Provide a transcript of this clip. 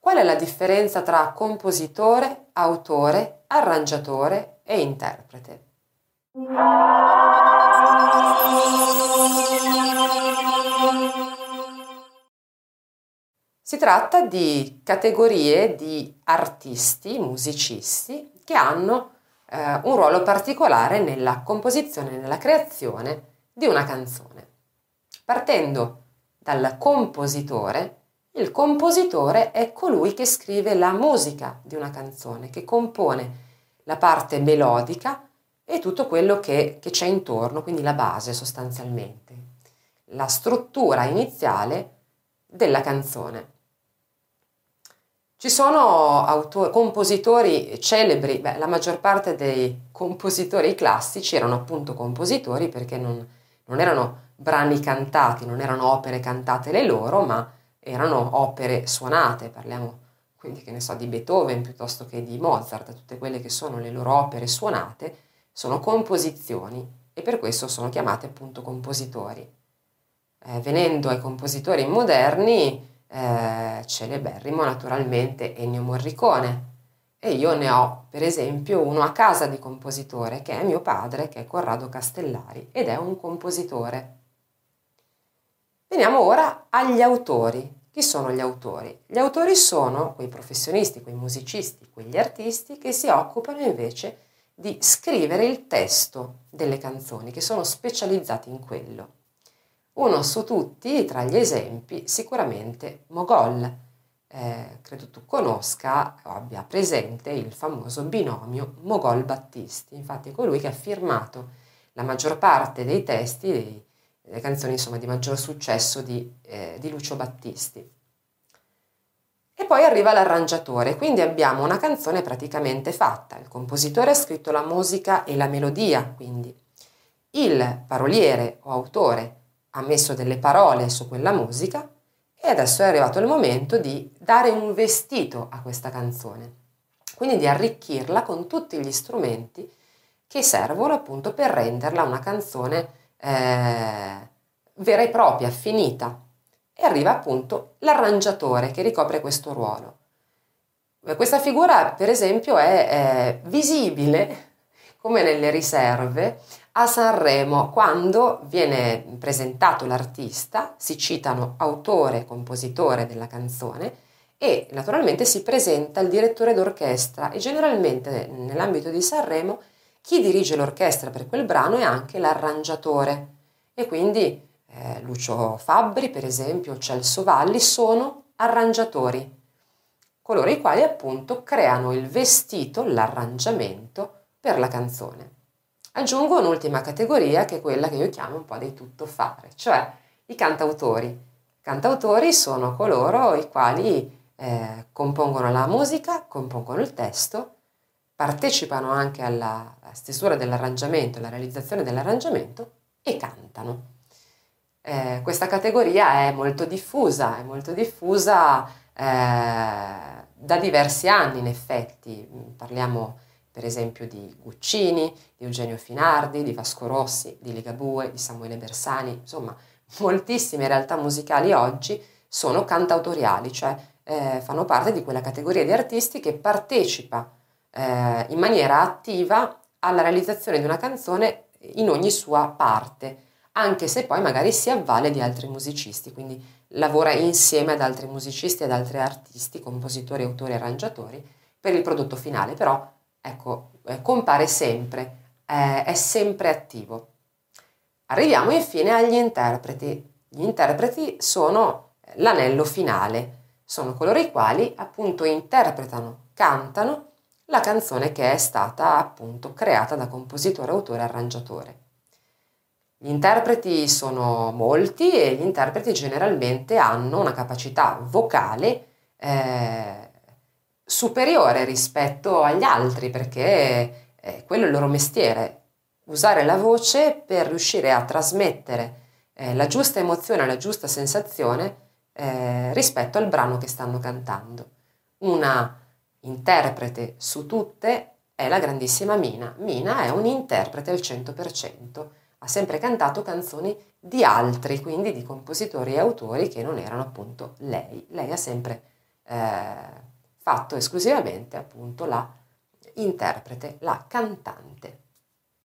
Qual è la differenza tra compositore, autore, arrangiatore e interprete? Si tratta di categorie di artisti, musicisti, che hanno eh, un ruolo particolare nella composizione, nella creazione di una canzone. Partendo dal compositore, il compositore è colui che scrive la musica di una canzone, che compone la parte melodica e tutto quello che, che c'è intorno, quindi la base sostanzialmente, la struttura iniziale della canzone. Ci sono autori, compositori celebri, beh, la maggior parte dei compositori classici erano appunto compositori perché non, non erano brani cantati, non erano opere cantate le loro, ma erano opere suonate, parliamo quindi che ne so di Beethoven piuttosto che di Mozart, tutte quelle che sono le loro opere suonate sono composizioni e per questo sono chiamate appunto compositori. Eh, venendo ai compositori moderni, eh, celeberrimo naturalmente Ennio Morricone e io ne ho per esempio uno a casa di compositore che è mio padre, che è Corrado Castellari ed è un compositore. Veniamo ora agli autori. Chi sono gli autori? Gli autori sono quei professionisti, quei musicisti, quegli artisti che si occupano invece di scrivere il testo delle canzoni, che sono specializzati in quello. Uno su tutti, tra gli esempi, sicuramente Mogol. Eh, credo tu conosca o abbia presente il famoso binomio Mogol-Battisti. Infatti è colui che ha firmato la maggior parte dei testi dei le canzoni insomma, di maggior successo di, eh, di Lucio Battisti. E poi arriva l'arrangiatore, quindi abbiamo una canzone praticamente fatta. Il compositore ha scritto la musica e la melodia, quindi il paroliere o autore ha messo delle parole su quella musica e adesso è arrivato il momento di dare un vestito a questa canzone, quindi di arricchirla con tutti gli strumenti che servono appunto per renderla una canzone eh, vera e propria, finita. E arriva appunto l'arrangiatore che ricopre questo ruolo. Questa figura, per esempio, è, è visibile come nelle riserve a Sanremo quando viene presentato l'artista, si citano autore, compositore della canzone e naturalmente si presenta il direttore d'orchestra e generalmente nell'ambito di Sanremo chi dirige l'orchestra per quel brano è anche l'arrangiatore e quindi eh, Lucio Fabbri, per esempio, Celso Valli sono arrangiatori, coloro i quali appunto creano il vestito, l'arrangiamento per la canzone. Aggiungo un'ultima categoria che è quella che io chiamo un po' dei tuttofare, cioè i cantautori. I cantautori sono coloro i quali eh, compongono la musica, compongono il testo partecipano anche alla stesura dell'arrangiamento, alla realizzazione dell'arrangiamento e cantano. Eh, questa categoria è molto diffusa, è molto diffusa eh, da diversi anni in effetti, parliamo per esempio di Guccini, di Eugenio Finardi, di Vasco Rossi, di Ligabue, di Samuele Bersani, insomma moltissime realtà musicali oggi sono cantautoriali, cioè eh, fanno parte di quella categoria di artisti che partecipa eh, in maniera attiva alla realizzazione di una canzone in ogni sua parte, anche se poi magari si avvale di altri musicisti, quindi lavora insieme ad altri musicisti, ad altri artisti, compositori, autori, arrangiatori per il prodotto finale, però ecco, eh, compare sempre, eh, è sempre attivo. Arriviamo infine agli interpreti. Gli interpreti sono l'anello finale, sono coloro i quali appunto interpretano, cantano la canzone che è stata appunto creata da compositore, autore e arrangiatore. Gli interpreti sono molti e gli interpreti generalmente hanno una capacità vocale eh, superiore rispetto agli altri perché eh, quello è il loro mestiere, usare la voce per riuscire a trasmettere eh, la giusta emozione, la giusta sensazione eh, rispetto al brano che stanno cantando. Una interprete su tutte è la grandissima Mina. Mina è un interprete al 100%, ha sempre cantato canzoni di altri, quindi di compositori e autori che non erano appunto lei. Lei ha sempre eh, fatto esclusivamente appunto la interprete, la cantante.